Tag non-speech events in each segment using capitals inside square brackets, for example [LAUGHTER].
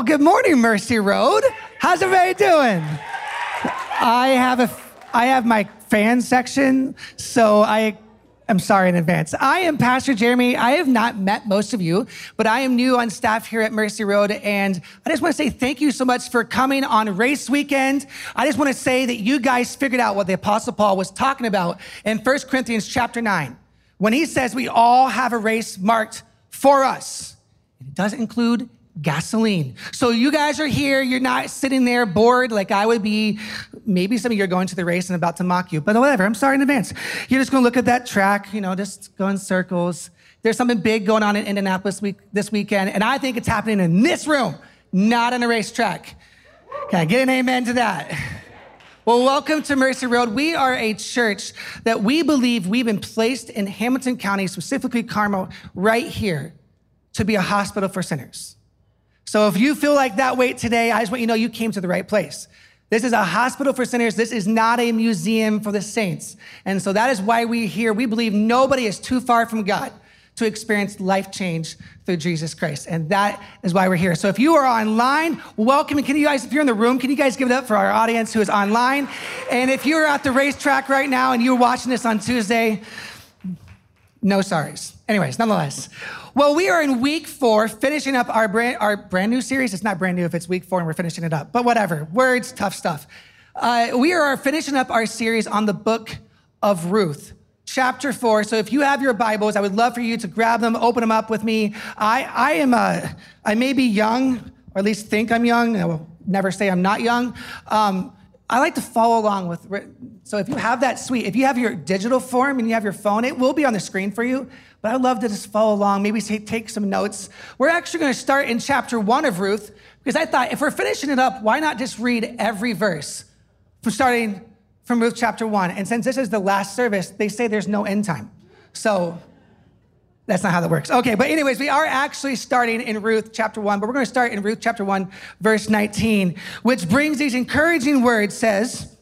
Well, good morning, Mercy Road. How's everybody doing? I have a I have my fan section, so I I'm sorry in advance. I am Pastor Jeremy. I have not met most of you, but I am new on staff here at Mercy Road, and I just want to say thank you so much for coming on race weekend. I just want to say that you guys figured out what the Apostle Paul was talking about in 1 Corinthians chapter 9 when he says we all have a race marked for us. It doesn't include gasoline. So you guys are here, you're not sitting there bored like I would be. Maybe some of you are going to the race and about to mock you, but whatever, I'm sorry in advance. You're just gonna look at that track, you know, just go in circles. There's something big going on in Indianapolis week, this weekend, and I think it's happening in this room, not on a racetrack. Can I get an amen to that? Well, welcome to Mercy Road. We are a church that we believe we've been placed in Hamilton County, specifically Carmel, right here, to be a hospital for sinners. So if you feel like that weight today, I just want you to know you came to the right place. This is a hospital for sinners. This is not a museum for the saints. And so that is why we're here. We believe nobody is too far from God to experience life change through Jesus Christ. And that is why we're here. So if you are online, welcome. And can you guys, if you're in the room, can you guys give it up for our audience who is online? And if you're at the racetrack right now and you're watching this on Tuesday, no sorries. Anyways, nonetheless. Well, we are in week four, finishing up our brand, our brand new series. It's not brand new if it's week four and we're finishing it up, but whatever. Words, tough stuff. Uh, we are finishing up our series on the book of Ruth, chapter four. So if you have your Bibles, I would love for you to grab them, open them up with me. I, I am, a, I may be young, or at least think I'm young. I will never say I'm not young. Um, I like to follow along with, so if you have that suite, if you have your digital form and you have your phone, it will be on the screen for you. But I'd love to just follow along, maybe take some notes. We're actually going to start in chapter one of Ruth because I thought if we're finishing it up, why not just read every verse from starting from Ruth chapter one? And since this is the last service, they say there's no end time. So that's not how that works. Okay, but anyways, we are actually starting in Ruth chapter 1, but we're going to start in Ruth chapter 1, verse 19, which brings these encouraging words says,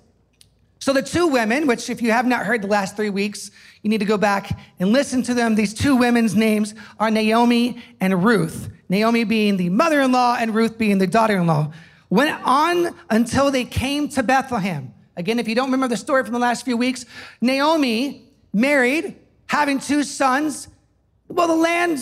So the two women, which if you have not heard the last three weeks, you need to go back and listen to them. These two women's names are Naomi and Ruth. Naomi being the mother in law and Ruth being the daughter in law. Went on until they came to Bethlehem. Again, if you don't remember the story from the last few weeks, Naomi married, having two sons, well, the land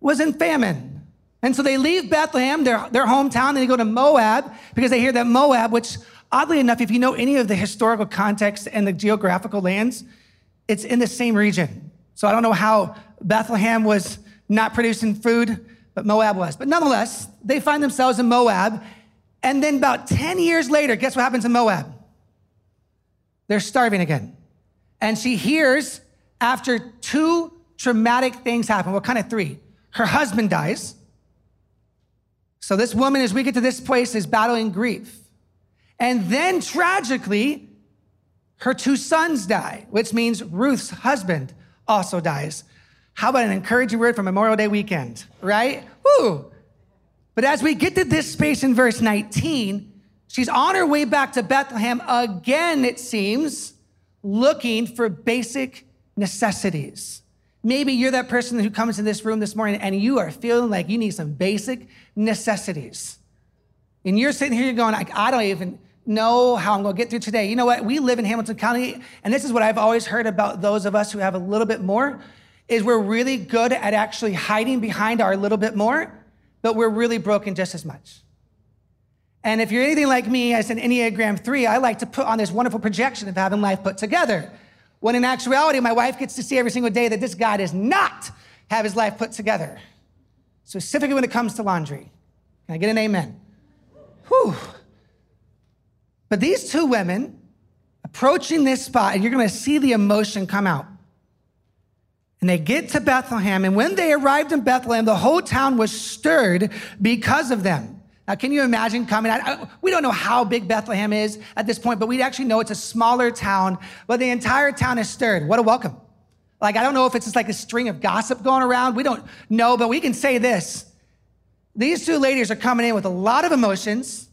was in famine. And so they leave Bethlehem, their, their hometown, and they go to Moab because they hear that Moab, which oddly enough, if you know any of the historical context and the geographical lands, it's in the same region. So I don't know how Bethlehem was not producing food, but Moab was. But nonetheless, they find themselves in Moab. And then about 10 years later, guess what happens in Moab? They're starving again. And she hears after two traumatic things happen. What kind of three? Her husband dies. So this woman, as we get to this place, is battling grief. And then tragically, her two sons die, which means Ruth's husband also dies. How about an encouraging word for Memorial Day weekend, right? Woo! But as we get to this space in verse 19, she's on her way back to Bethlehem again, it seems, looking for basic necessities. Maybe you're that person who comes in this room this morning and you are feeling like you need some basic necessities. And you're sitting here you're going, I don't even know how I'm going to get through today. You know what? We live in Hamilton County, and this is what I've always heard about those of us who have a little bit more is we're really good at actually hiding behind our little bit more, but we're really broken just as much. And if you're anything like me, as an Enneagram 3, I like to put on this wonderful projection of having life put together. When in actuality, my wife gets to see every single day that this guy does not have his life put together, specifically when it comes to laundry. Can I get an amen? Whew. But these two women approaching this spot, and you're going to see the emotion come out. And they get to Bethlehem, and when they arrived in Bethlehem, the whole town was stirred because of them. Now, can you imagine coming? I, we don't know how big Bethlehem is at this point, but we actually know it's a smaller town, but the entire town is stirred. What a welcome. Like, I don't know if it's just like a string of gossip going around. We don't know, but we can say this. These two ladies are coming in with a lot of emotions,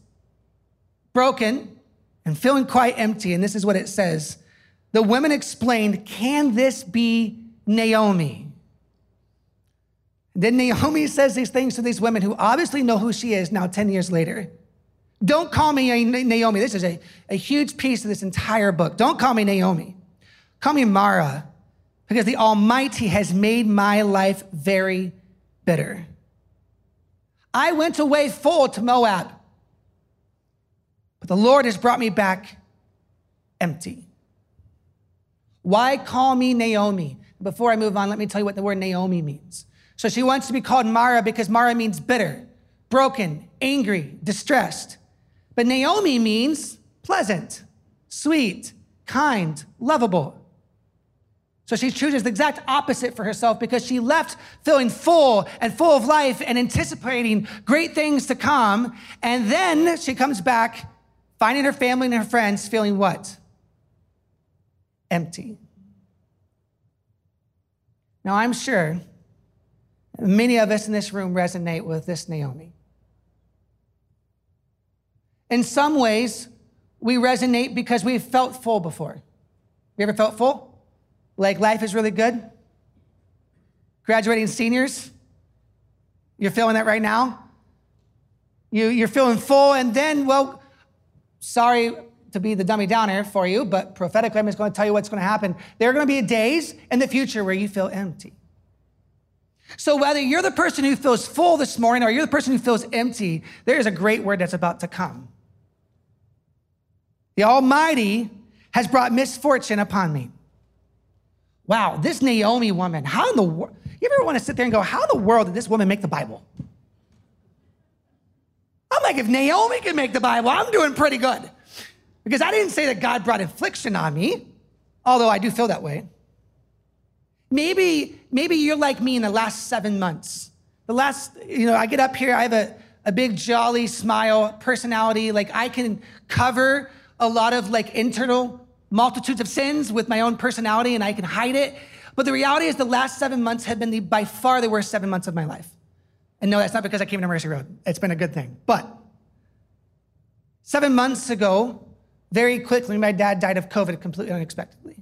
broken, and feeling quite empty. And this is what it says The women explained, Can this be Naomi? Then Naomi says these things to these women who obviously know who she is now 10 years later. Don't call me Naomi. This is a, a huge piece of this entire book. Don't call me Naomi. Call me Mara, because the Almighty has made my life very bitter. I went away full to Moab, but the Lord has brought me back empty. Why call me Naomi? Before I move on, let me tell you what the word Naomi means. So she wants to be called Mara because Mara means bitter, broken, angry, distressed. But Naomi means pleasant, sweet, kind, lovable. So she chooses the exact opposite for herself because she left feeling full and full of life and anticipating great things to come. And then she comes back, finding her family and her friends feeling what? Empty. Now, I'm sure many of us in this room resonate with this Naomi. In some ways, we resonate because we've felt full before. You ever felt full? Like life is really good? Graduating seniors? You're feeling that right now? You, you're feeling full, and then, well, sorry to be the dummy downer for you, but prophetically, I'm just going to tell you what's going to happen. There are going to be days in the future where you feel empty. So, whether you're the person who feels full this morning or you're the person who feels empty, there is a great word that's about to come. The Almighty has brought misfortune upon me. Wow, this Naomi woman, how in the world, you ever want to sit there and go, how in the world did this woman make the Bible? I'm like, if Naomi can make the Bible, I'm doing pretty good. Because I didn't say that God brought affliction on me, although I do feel that way. Maybe, maybe you're like me in the last seven months. The last, you know, I get up here, I have a, a big jolly smile, personality, like I can cover a lot of like internal multitudes of sins with my own personality and I can hide it. But the reality is the last seven months have been the by far the worst seven months of my life. And no, that's not because I came to Mercy Road. It's been a good thing. But seven months ago, very quickly, my dad died of COVID completely unexpectedly.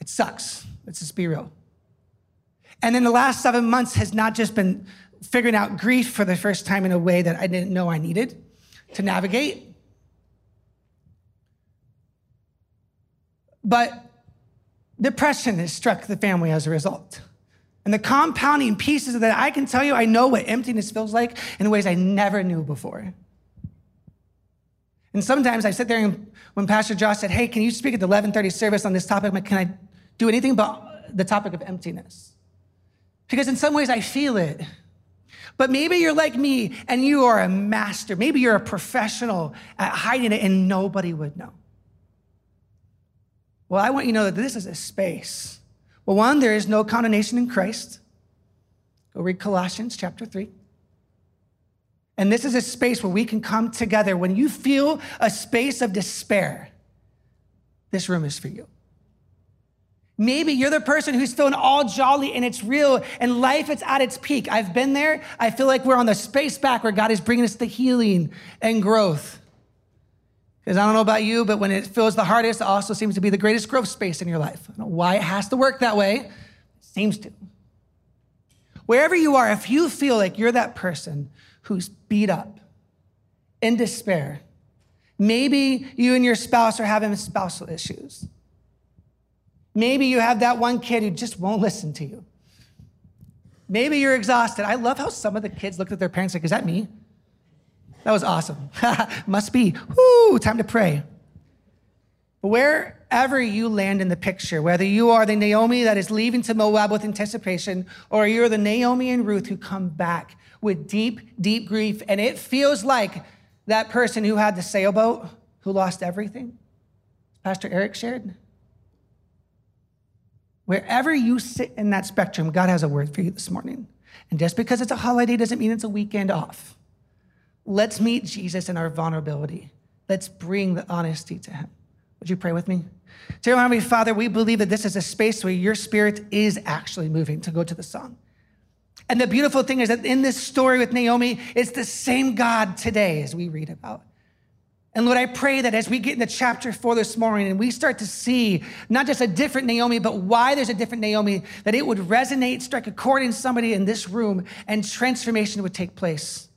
It sucks. Let's just be real. And then the last seven months has not just been figuring out grief for the first time in a way that I didn't know I needed to navigate, But depression has struck the family as a result. And the compounding pieces of that, I can tell you, I know what emptiness feels like in ways I never knew before. And sometimes I sit there and when Pastor Josh said, Hey, can you speak at the 1130 service on this topic? I'm like, Can I do anything but the topic of emptiness? Because in some ways I feel it. But maybe you're like me and you are a master. Maybe you're a professional at hiding it and nobody would know. Well, I want you to know that this is a space. Well, one, there is no condemnation in Christ. Go read Colossians chapter 3. And this is a space where we can come together. When you feel a space of despair, this room is for you. Maybe you're the person who's feeling all jolly and it's real and life is at its peak. I've been there. I feel like we're on the space back where God is bringing us the healing and growth. Because I don't know about you, but when it feels the hardest, it also seems to be the greatest growth space in your life. I don't know why it has to work that way. It seems to. Wherever you are, if you feel like you're that person who's beat up, in despair, maybe you and your spouse are having spousal issues. Maybe you have that one kid who just won't listen to you. Maybe you're exhausted. I love how some of the kids look at their parents like, is that me? That was awesome. [LAUGHS] Must be. Whoo, time to pray. Wherever you land in the picture, whether you are the Naomi that is leaving to Moab with anticipation, or you're the Naomi and Ruth who come back with deep, deep grief, and it feels like that person who had the sailboat who lost everything, Pastor Eric shared. Wherever you sit in that spectrum, God has a word for you this morning. And just because it's a holiday doesn't mean it's a weekend off. Let's meet Jesus in our vulnerability. Let's bring the honesty to him. Would you pray with me? Dear Heavenly Father, we believe that this is a space where your spirit is actually moving to go to the song. And the beautiful thing is that in this story with Naomi, it's the same God today as we read about. And Lord, I pray that as we get into chapter four this morning and we start to see not just a different Naomi, but why there's a different Naomi, that it would resonate, strike a chord in somebody in this room, and transformation would take place.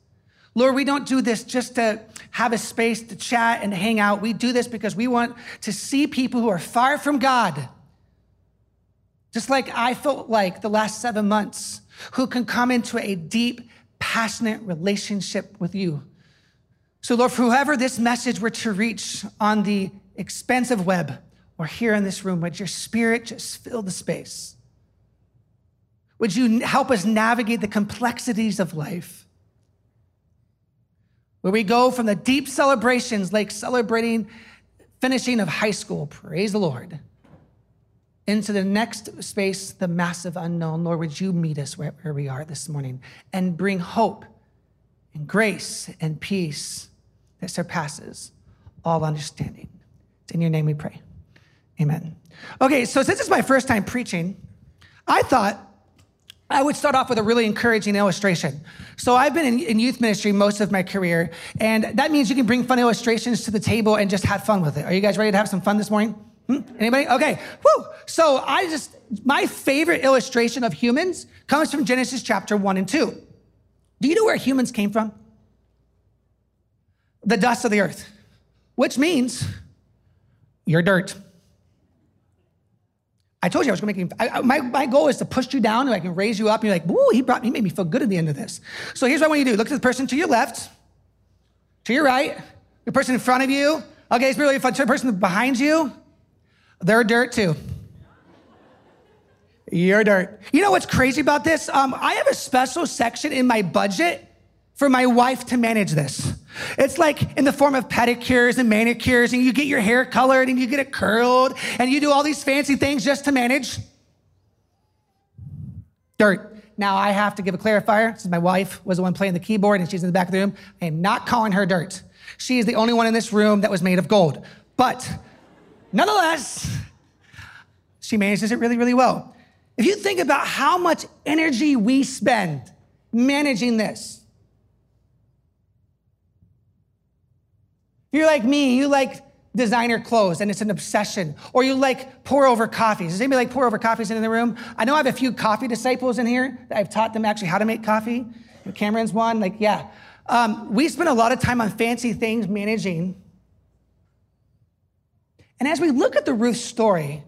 Lord, we don't do this just to have a space to chat and hang out. We do this because we want to see people who are far from God, just like I felt like the last seven months, who can come into a deep, passionate relationship with you. So, Lord, for whoever this message were to reach on the expensive web or here in this room, would your spirit just fill the space? Would you help us navigate the complexities of life? Where we go from the deep celebrations, like celebrating finishing of high school, praise the Lord, into the next space, the massive unknown. Lord, would you meet us where, where we are this morning and bring hope and grace and peace that surpasses all understanding. It's in your name we pray. Amen. Okay, so since it's my first time preaching, I thought I would start off with a really encouraging illustration. So I've been in, in, youth ministry most of my career, and that means you can bring fun illustrations to the table and just have fun with it. Are you guys ready to have some fun this morning? Hmm? Anybody? Okay. Woo. So I just my favorite illustration of humans comes from Genesis chapter one and two. Do you know where humans came from? the dust of the earth, which means you're dirt. I told you I was going to make my, my goal is to push you down and I can raise you up. And you're like, woo, he brought, me, he made me feel good at the end of this. So here's what I want you to do. Look at the person to your left, to your right, the person in front of you. Okay, it's really fun. To the person behind you, they're dirt too. You're dirt. You know what's crazy about this? Um, I have a special section in my budget for my wife to manage this. It's like in the form of pedicures and manicures, and you get your hair colored and you get it curled, and you do all these fancy things just to manage dirt. Now, I have to give a clarifier since my wife was the one playing the keyboard and she's in the back of the room. I am not calling her dirt. She is the only one in this room that was made of gold. But nonetheless, she manages it really, really well. If you think about how much energy we spend managing this, If you're like me, you like designer clothes and it's an obsession, or you like pour over coffees. Does anybody like pour over coffees in the room? I know I have a few coffee disciples in here that I've taught them actually how to make coffee. Cameron's one, like, yeah. Um, we spend a lot of time on fancy things managing. And as we look at the Ruth story,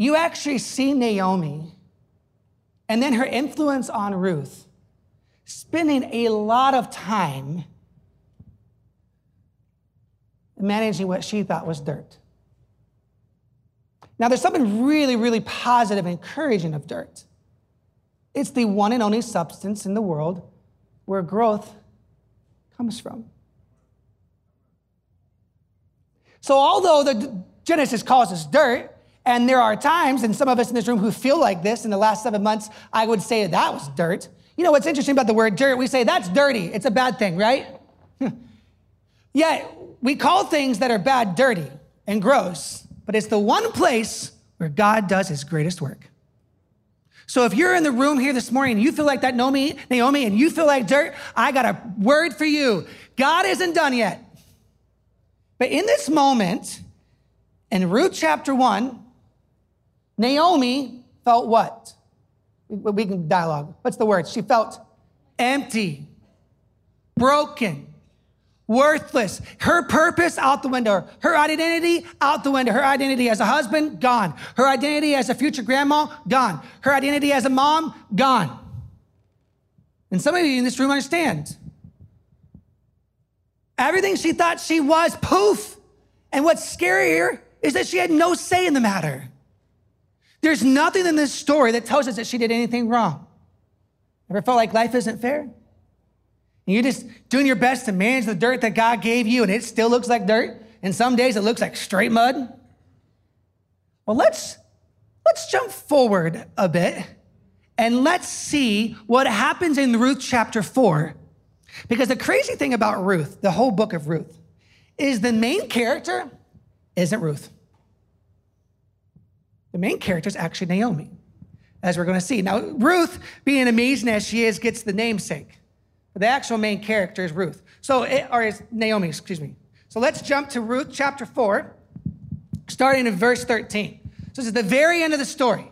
you actually see Naomi and then her influence on Ruth spending a lot of time managing what she thought was dirt. Now, there's something really, really positive and encouraging of dirt. It's the one and only substance in the world where growth comes from. So, although the Genesis calls us dirt, and there are times, and some of us in this room who feel like this in the last seven months, I would say that was dirt. You know what's interesting about the word dirt? We say that's dirty. It's a bad thing, right? [LAUGHS] Yet, we call things that are bad dirty and gross, but it's the one place where God does his greatest work. So if you're in the room here this morning and you feel like that Naomi, Naomi and you feel like dirt, I got a word for you. God isn't done yet. But in this moment, in Ruth chapter 1, Naomi felt what? We can dialogue. What's the word? She felt empty, broken, worthless. Her purpose out the window. Her identity out the window. Her identity as a husband, gone. Her identity as a future grandma, gone. Her identity as a mom, gone. And some of you in this room understand. Everything she thought she was, poof. And what's scarier is that she had no say in the matter. There's nothing in this story that tells us that she did anything wrong. Ever felt like life isn't fair? And you're just doing your best to manage the dirt that God gave you, and it still looks like dirt. And some days it looks like straight mud. Well, let's let's jump forward a bit and let's see what happens in Ruth chapter 4. Because the crazy thing about Ruth, the whole book of Ruth, is the main character isn't Ruth. The main character is actually Naomi, as we're going to see. Now, Ruth, being amazing as she is, gets the namesake. The actual main character is Ruth. So, it, or is Naomi, excuse me. So let's jump to Ruth chapter 4, starting in verse 13. So this is the very end of the story.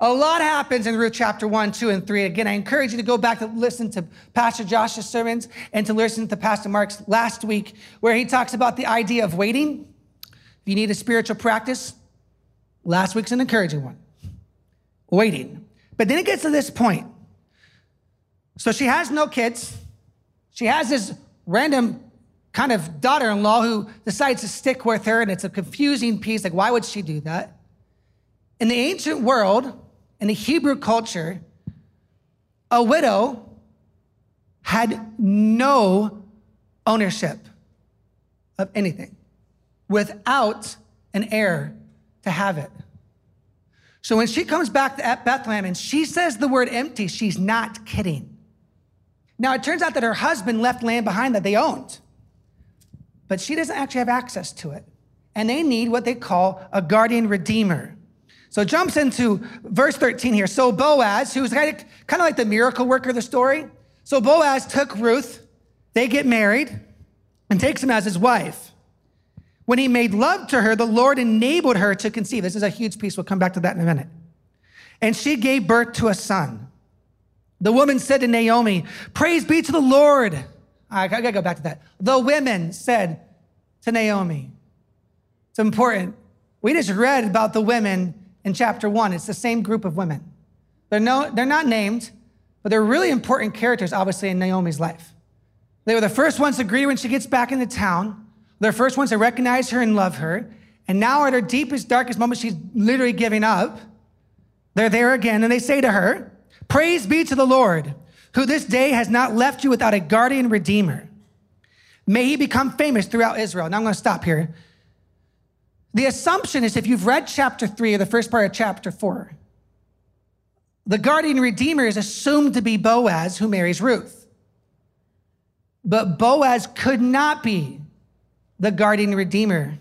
A lot happens in Ruth chapter 1, 2, and 3. Again, I encourage you to go back to listen to Pastor Josh's sermons and to listen to Pastor Mark's last week, where he talks about the idea of waiting. If you need a spiritual practice, last week's an encouraging one. Waiting. But then it gets to this point. So she has no kids. She has this random kind of daughter in law who decides to stick with her, and it's a confusing piece. Like, why would she do that? In the ancient world, in the Hebrew culture, a widow had no ownership of anything without an heir to have it. So when she comes back to Bethlehem and she says the word empty, she's not kidding. Now it turns out that her husband left land behind that they owned, but she doesn't actually have access to it. And they need what they call a guardian redeemer. So it jumps into verse 13 here. So Boaz, who's kind of, kind of like the miracle worker of the story. So Boaz took Ruth, they get married, and takes him as his wife. When he made love to her, the Lord enabled her to conceive. This is a huge piece. We'll come back to that in a minute. And she gave birth to a son. The woman said to Naomi, Praise be to the Lord. I gotta go back to that. The women said to Naomi, It's important. We just read about the women in chapter one. It's the same group of women. They're, no, they're not named, but they're really important characters, obviously, in Naomi's life. They were the first ones to greet her when she gets back into town. They're the first ones to recognize her and love her. And now, at her deepest, darkest moment, she's literally giving up. They're there again, and they say to her, Praise be to the Lord, who this day has not left you without a guardian redeemer. May he become famous throughout Israel. Now I'm going to stop here. The assumption is if you've read chapter three or the first part of chapter four, the guardian redeemer is assumed to be Boaz who marries Ruth. But Boaz could not be the guardian redeemer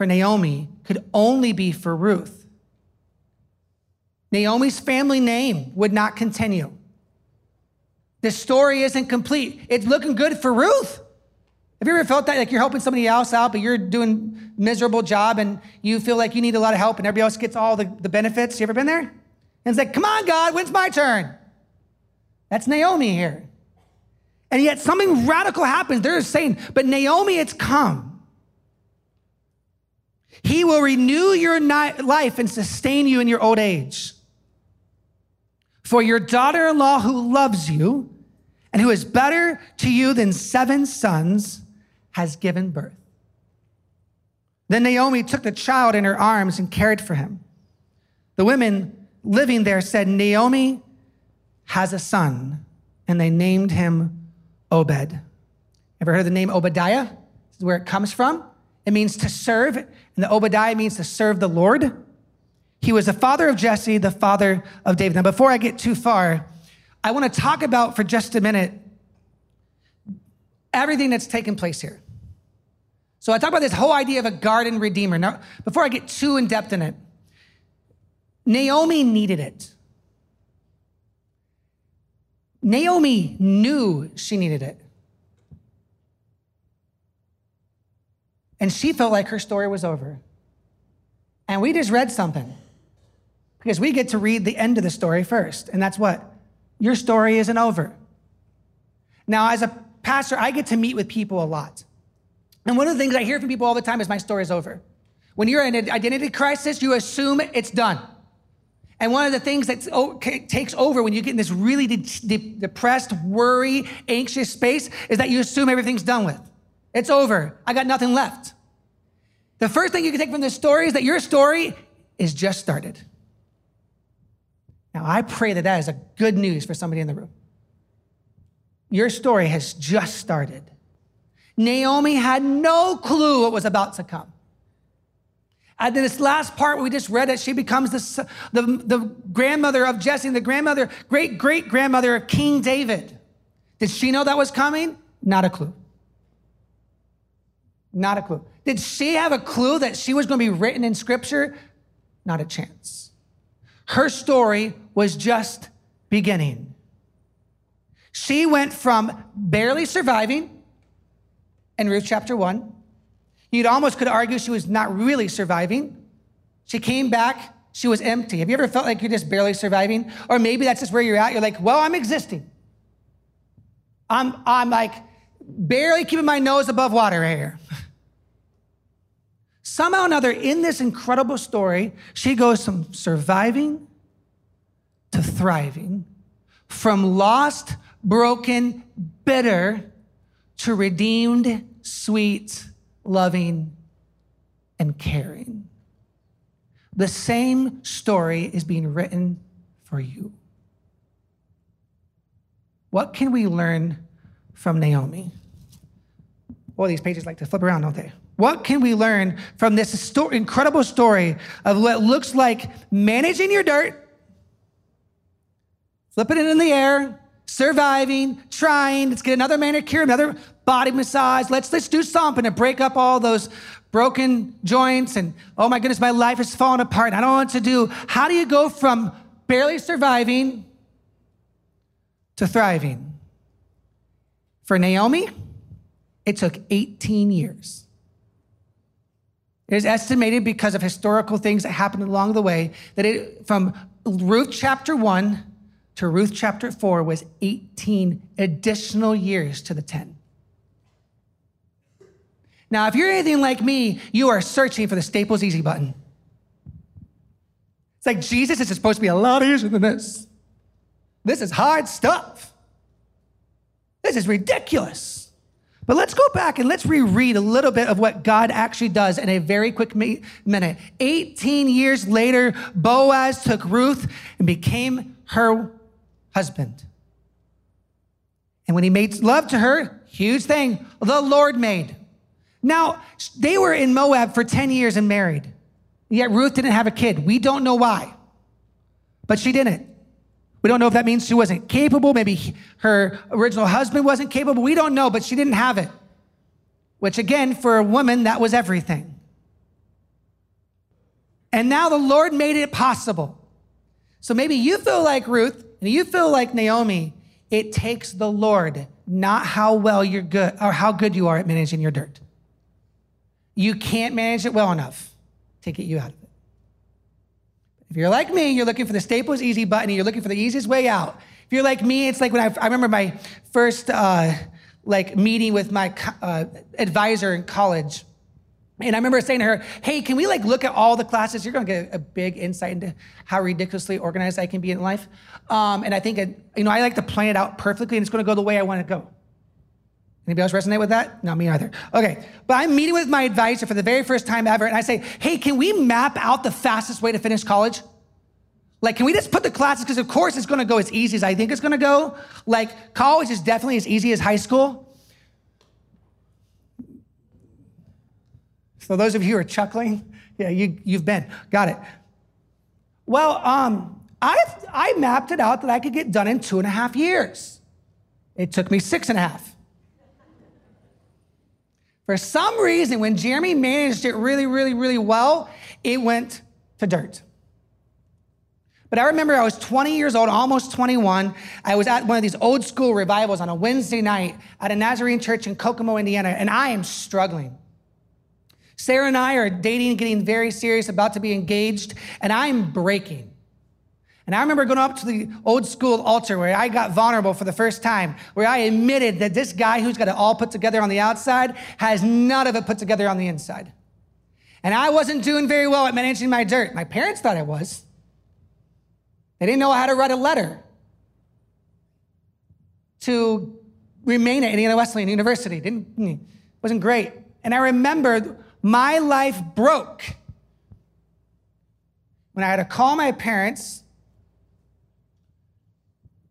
for Naomi, could only be for Ruth. Naomi's family name would not continue. The story isn't complete. It's looking good for Ruth. Have you ever felt that like you're helping somebody else out, but you're doing miserable job and you feel like you need a lot of help and everybody else gets all the, the benefits? You ever been there? And it's like, come on, God, when's my turn? That's Naomi here. And yet something radical happens. They're saying, but Naomi, it's come. He will renew your life and sustain you in your old age. For your daughter in law who loves you and who is better to you than seven sons has given birth. Then Naomi took the child in her arms and cared for him. The women living there said, Naomi has a son, and they named him Obed. Ever heard of the name Obadiah? This is where it comes from. It means to serve, and the Obadiah means to serve the Lord. He was the father of Jesse, the father of David. Now, before I get too far, I want to talk about for just a minute everything that's taken place here. So I talk about this whole idea of a guardian redeemer. Now, before I get too in depth in it, Naomi needed it. Naomi knew she needed it. And she felt like her story was over. And we just read something because we get to read the end of the story first. And that's what? Your story isn't over. Now, as a pastor, I get to meet with people a lot. And one of the things I hear from people all the time is my story is over. When you're in an identity crisis, you assume it's done. And one of the things that takes over when you get in this really de- de- depressed, worry, anxious space is that you assume everything's done with. It's over. I got nothing left. The first thing you can take from this story is that your story is just started. Now, I pray that that is a good news for somebody in the room. Your story has just started. Naomi had no clue what was about to come. And then this last part we just read that she becomes the, the, the grandmother of Jesse, the grandmother, great great grandmother of King David. Did she know that was coming? Not a clue. Not a clue. Did she have a clue that she was going to be written in scripture? Not a chance. Her story was just beginning. She went from barely surviving in Ruth chapter 1. You'd almost could argue she was not really surviving. She came back, she was empty. Have you ever felt like you're just barely surviving? Or maybe that's just where you're at. You're like, well, I'm existing. I'm, I'm like barely keeping my nose above water right here. [LAUGHS] Somehow or another, in this incredible story, she goes from surviving to thriving, from lost, broken, bitter to redeemed, sweet, loving, and caring. The same story is being written for you. What can we learn from Naomi? Well, these pages like to flip around, don't they? What can we learn from this story, incredible story of what looks like managing your dirt, flipping it in the air, surviving, trying. Let's get another manicure, another body massage. Let's let's do something to break up all those broken joints and oh my goodness, my life is falling apart. I don't know what to do. How do you go from barely surviving to thriving? For Naomi, it took 18 years. It is estimated because of historical things that happened along the way that it from Ruth chapter 1 to Ruth chapter 4 was 18 additional years to the 10. Now, if you're anything like me, you are searching for the Staples Easy button. It's like, Jesus, is supposed to be a lot easier than this. This is hard stuff. This is ridiculous. But let's go back and let's reread a little bit of what God actually does in a very quick minute. 18 years later, Boaz took Ruth and became her husband. And when he made love to her, huge thing, the Lord made. Now, they were in Moab for 10 years and married. Yet Ruth didn't have a kid. We don't know why, but she didn't. We don't know if that means she wasn't capable. Maybe her original husband wasn't capable. We don't know, but she didn't have it. Which, again, for a woman, that was everything. And now the Lord made it possible. So maybe you feel like Ruth and you feel like Naomi. It takes the Lord, not how well you're good or how good you are at managing your dirt. You can't manage it well enough to get you out of it. If you're like me, you're looking for the Staples Easy button, you're looking for the easiest way out. If you're like me, it's like when I, I remember my first uh, like meeting with my uh, advisor in college. And I remember saying to her, hey, can we like look at all the classes? You're going to get a big insight into how ridiculously organized I can be in life. Um, and I think, it, you know, I like to plan it out perfectly and it's going to go the way I want to go. Anybody else resonate with that? Not me either. Okay, but I'm meeting with my advisor for the very first time ever, and I say, hey, can we map out the fastest way to finish college? Like, can we just put the classes? Because of course it's gonna go as easy as I think it's gonna go. Like, college is definitely as easy as high school. So those of you who are chuckling, yeah, you, you've been. Got it. Well, um, I, I mapped it out that I could get done in two and a half years. It took me six and a half. For some reason, when Jeremy managed it really, really, really well, it went to dirt. But I remember I was 20 years old, almost 21. I was at one of these old school revivals on a Wednesday night at a Nazarene church in Kokomo, Indiana, and I am struggling. Sarah and I are dating, getting very serious, about to be engaged, and I'm breaking. And I remember going up to the old school altar where I got vulnerable for the first time, where I admitted that this guy who's got it all put together on the outside has none of it put together on the inside. And I wasn't doing very well at managing my dirt. My parents thought I was. They didn't know how to write a letter to remain at Indiana Wesleyan University. Didn't, hmm, wasn't great. And I remember my life broke when I had to call my parents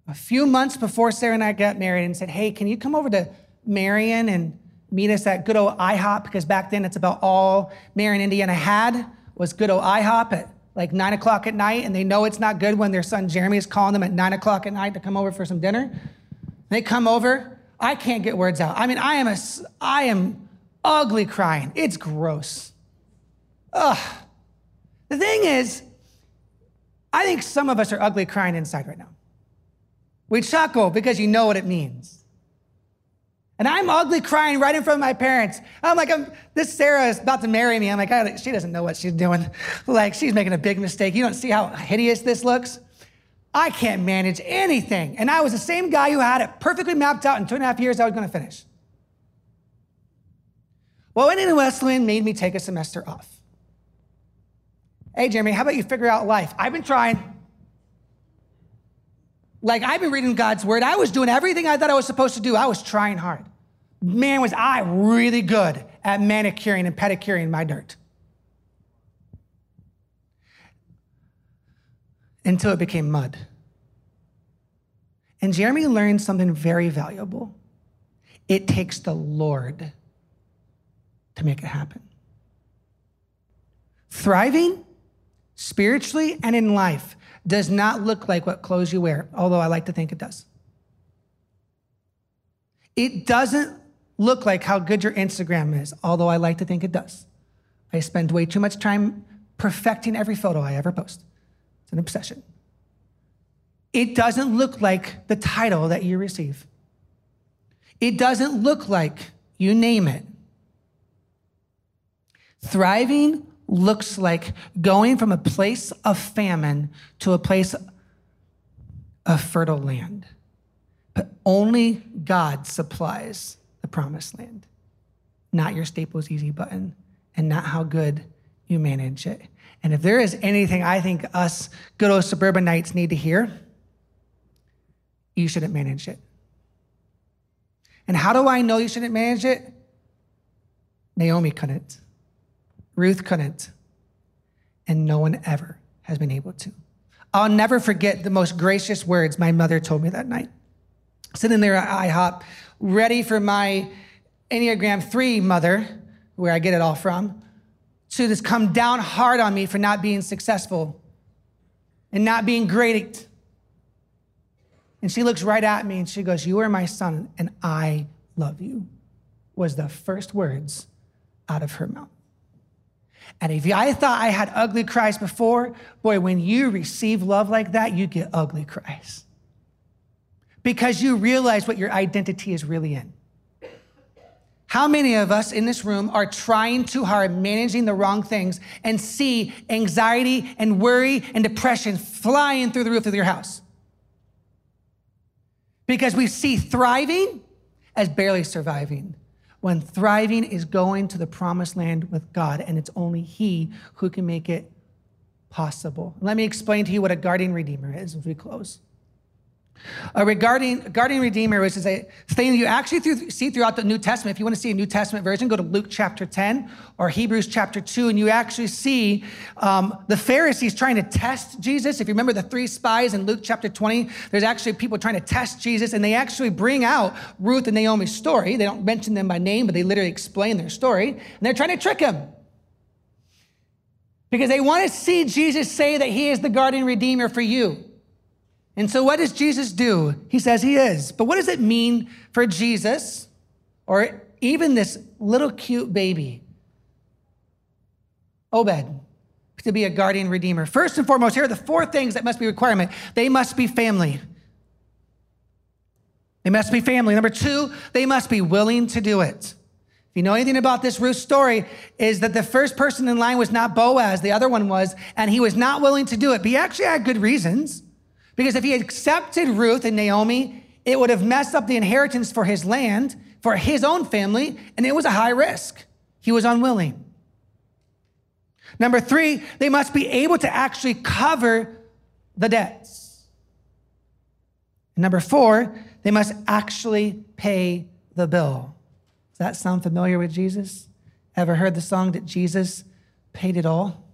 a few months before Sarah and I got married and said, Hey, can you come over to Marion and meet us at good old IHOP? Because back then it's about all Marion, Indiana had was good old IHOP at like nine o'clock at night. And they know it's not good when their son Jeremy is calling them at nine o'clock at night to come over for some dinner. They come over. I can't get words out. I mean, I am a, I am ugly crying. It's gross. Ugh. The thing is, I think some of us are ugly crying inside right now. We chuckle because you know what it means. And I'm ugly crying right in front of my parents. I'm like, I'm, this Sarah is about to marry me. I'm like, she doesn't know what she's doing. [LAUGHS] Like, she's making a big mistake. You don't see how hideous this looks? I can't manage anything. And I was the same guy who had it perfectly mapped out in two and a half years I was going to finish. Well, Indiana Wesleyan made me take a semester off. Hey, Jeremy, how about you figure out life? I've been trying. Like, I've been reading God's word. I was doing everything I thought I was supposed to do. I was trying hard. Man, was I really good at manicuring and pedicuring my dirt. Until it became mud. And Jeremy learned something very valuable. It takes the Lord to make it happen. Thriving spiritually and in life does not look like what clothes you wear, although I like to think it does. It doesn't look like how good your Instagram is, although I like to think it does. I spend way too much time perfecting every photo I ever post. It's an obsession. It doesn't look like the title that you receive. It doesn't look like you name it. Thriving looks like going from a place of famine to a place of fertile land. But only God supplies the promised land, not your Staples Easy button and not how good you manage it. And if there is anything I think us good old suburbanites need to hear, you shouldn't manage it. And how do I know you shouldn't manage it? Naomi couldn't. Ruth couldn't. And no one ever has been able to. I'll never forget the most gracious words my mother told me that night. Sitting there at IHOP, ready for my Enneagram 3 mother, where I get it all from, to just come down hard on me for not being successful and not being great. And she looks right at me and she goes, You are my son, and I love you, was the first words out of her mouth. And if I thought I had ugly cries before, boy, when you receive love like that, you get ugly cries. Because you realize what your identity is really in. How many of us in this room are trying too hard, managing the wrong things, and see anxiety and worry and depression flying through the roof of your house? Because we see thriving as barely surviving when thriving is going to the promised land with God, and it's only He who can make it possible. Let me explain to you what a guardian redeemer is as we close. A regarding guardian redeemer which is a thing you actually through, see throughout the New Testament. If you want to see a New Testament version, go to Luke chapter 10 or Hebrews chapter 2, and you actually see um, the Pharisees trying to test Jesus. If you remember the three spies in Luke chapter 20, there's actually people trying to test Jesus, and they actually bring out Ruth and Naomi's story. They don't mention them by name, but they literally explain their story, and they're trying to trick him. Because they want to see Jesus say that he is the guardian redeemer for you. And so, what does Jesus do? He says he is. But what does it mean for Jesus, or even this little cute baby, Obed, to be a guardian redeemer? First and foremost, here are the four things that must be requirement. They must be family. They must be family. Number two, they must be willing to do it. If you know anything about this Ruth story, is that the first person in line was not Boaz, the other one was, and he was not willing to do it. But he actually had good reasons. Because if he accepted Ruth and Naomi, it would have messed up the inheritance for his land, for his own family, and it was a high risk. He was unwilling. Number three, they must be able to actually cover the debts. Number four, they must actually pay the bill. Does that sound familiar with Jesus? Ever heard the song that Jesus paid it all?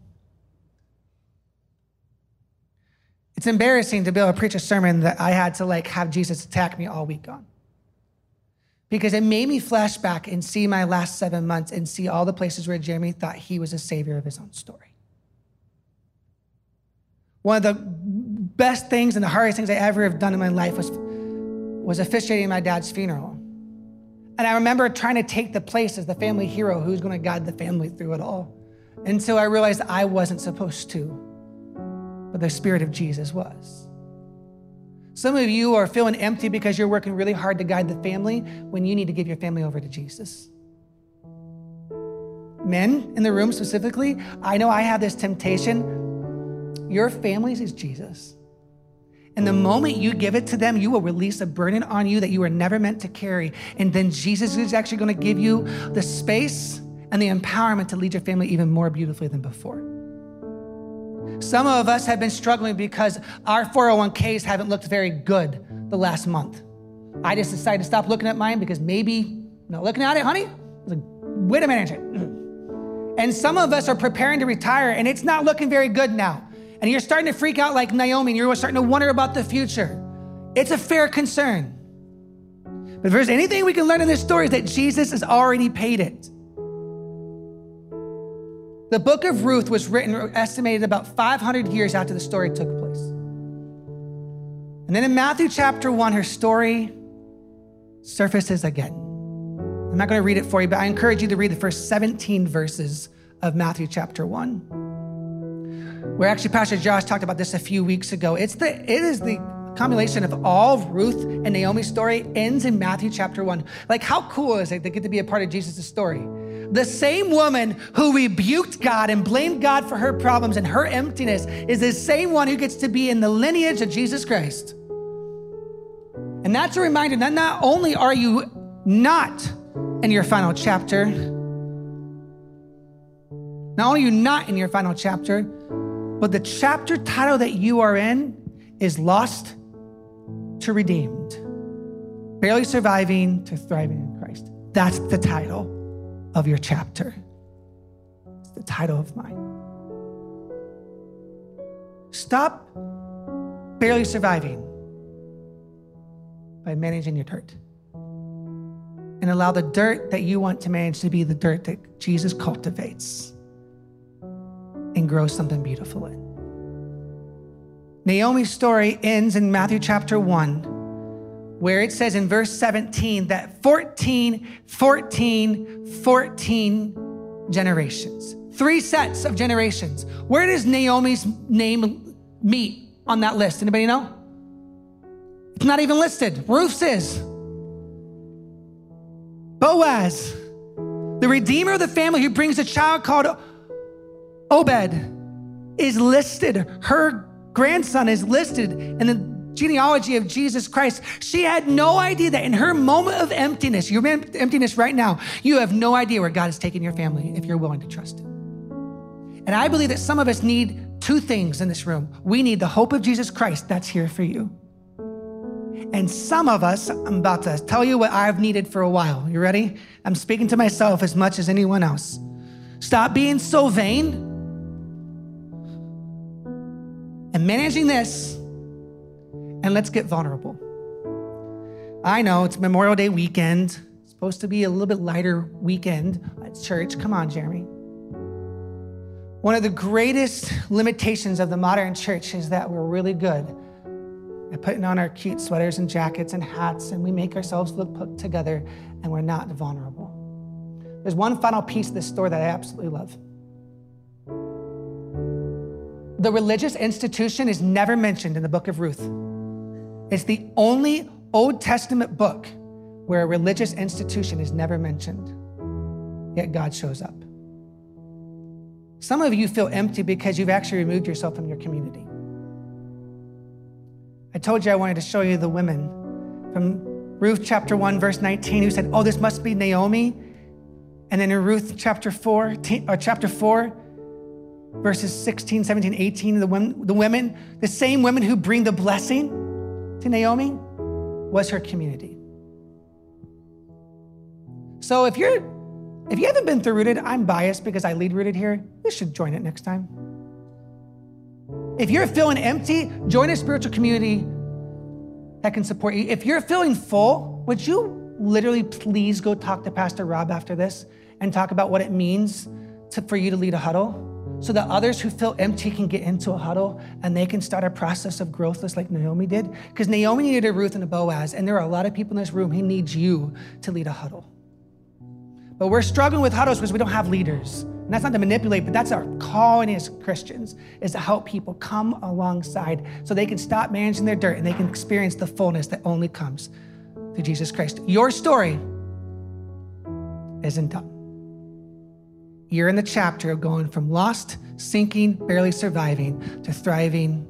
It's embarrassing to be able to preach a sermon that I had to like have Jesus attack me all week on. Because it made me flash back and see my last seven months and see all the places where Jeremy thought he was a savior of his own story. One of the best things and the hardest things I ever have done in my life was, was officiating my dad's funeral. And I remember trying to take the place as the family hero who's going to guide the family through it all. And so I realized I wasn't supposed to but the Spirit of Jesus was. Some of you are feeling empty because you're working really hard to guide the family when you need to give your family over to Jesus. Men in the room specifically, I know I have this temptation. Your families is Jesus. And the moment you give it to them, you will release a burden on you that you were never meant to carry. And then Jesus is actually going to give you the space and the empowerment to lead your family even more beautifully than before. Some of us have been struggling because our 401ks haven't looked very good the last month. I just decided to stop looking at mine because maybe not looking at it, honey. Like, wait a minute. [CLEARS THROAT] And some of us are preparing to retire and it's not looking very good now. And you're starting to freak out like Naomi and you're starting to wonder about the future. It's a fair concern. But if there's anything we can learn in this story is that Jesus has already paid it. The book of Ruth was written, estimated about 500 years after the story took place. And then in Matthew chapter 1, her story surfaces again. I'm not going to read it for you, but I encourage you to read the first 17 verses of Matthew chapter 1. Where actually Pastor Josh talked about this a few weeks ago. It's the it is the combination of all of Ruth and Naomi's story ends in Matthew chapter 1. Like how cool is it to get to be a part of Jesus' story? The same woman who rebuked God and blamed God for her problems and her emptiness is the same one who gets to be in the lineage of Jesus Christ. And that's a reminder that not only are you not in your final chapter, not only are you not in your final chapter, but the chapter title that you are in is Lost to Redeemed, barely surviving to thriving in Christ. That's the title of your chapter. It's the title of mine. Stop barely surviving by managing your dirt. And allow the dirt that you want to manage to be the dirt that Jesus cultivates and grows something beautiful in. Naomi's story ends in Matthew chapter 1 where it says in verse 17 that 14, 14, 14 generations, three sets of generations. Where does Naomi's name meet on that list? Anybody know? It's not even listed. Ruth's is. Boaz, the redeemer of the family who brings a child called Obed, is listed. Her grandson is listed. And then genealogy of Jesus Christ, she had no idea that in her moment of emptiness, your emptiness right now, you have no idea where God has taken your family if you're willing to trust Him. And I believe that some of us need two things in this room. We need the hope of Jesus Christ that's here for you. And some of us, I'm about to tell you what I've needed for a while. You ready? I'm speaking to myself as much as anyone else. Stop being so vain and managing this and let's get vulnerable. I know it's Memorial Day weekend. It's supposed to be a little bit lighter weekend at church. Come on, Jeremy. One of the greatest limitations of the modern church is that we're really good at putting on our cute sweaters and jackets and hats, and we make ourselves look put together, and we're not vulnerable. There's one final piece of this story that I absolutely love. The religious institution is never mentioned in the book of Ruth. It's the only Old Testament book where a religious institution is never mentioned, yet God shows up. Some of you feel empty because you've actually removed yourself from your community. I told you I wanted to show you the women from Ruth chapter 1, verse 19, who said, Oh, this must be Naomi. And then in Ruth chapter 4, or uh, chapter 4, verses 16, 17, 18, the women, the women, the same women who bring the blessing to Naomi was her community. So if you're if you haven't been through Rooted, I'm biased because I lead Rooted here. You should join it next time. If you're feeling empty, join a spiritual community that can support you. If you're feeling full, would you literally please go talk to Pastor Rob after this and talk about what it means to, for you to lead a huddle? So that others who feel empty can get into a huddle and they can start a process of growth just like Naomi did. Because Naomi needed a Ruth and a Boaz, and there are a lot of people in this room who needs you to lead a huddle. But we're struggling with huddles because we don't have leaders. And that's not to manipulate, but that's our calling as Christians, is to help people come alongside so they can stop managing their dirt and they can experience the fullness that only comes through Jesus Christ. Your story isn't done. You're in the chapter of going from lost, sinking, barely surviving, to thriving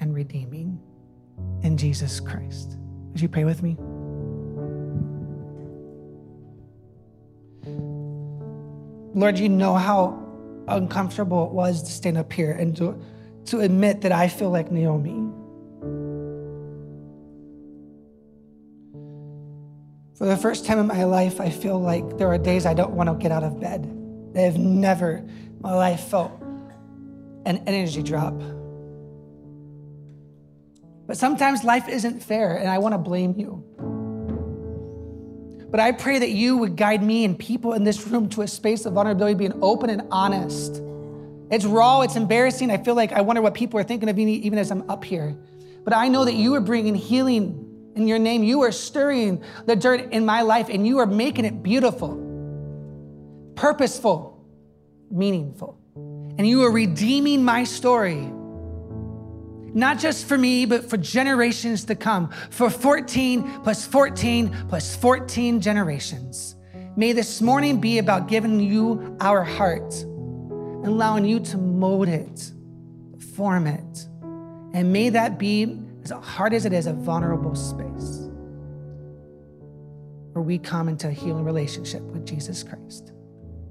and redeeming in Jesus Christ. Would you pray with me? Lord, you know how uncomfortable it was to stand up here and to, to admit that I feel like Naomi. For the first time in my life, I feel like there are days I don't want to get out of bed. I have never in my life felt an energy drop. But sometimes life isn't fair, and I want to blame you. But I pray that you would guide me and people in this room to a space of vulnerability, being open and honest. It's raw, it's embarrassing. I feel like I wonder what people are thinking of me even as I'm up here. But I know that you are bringing healing in your name. You are stirring the dirt in my life and you are making it beautiful, purposeful, meaningful. And you are redeeming my story not just for me, but for generations to come, for 14 plus 14 plus 14 generations. May this morning be about giving you our heart allowing you to mold it, form it. And may that be, as hard as it is, a vulnerable space where we come into a healing relationship with Jesus Christ.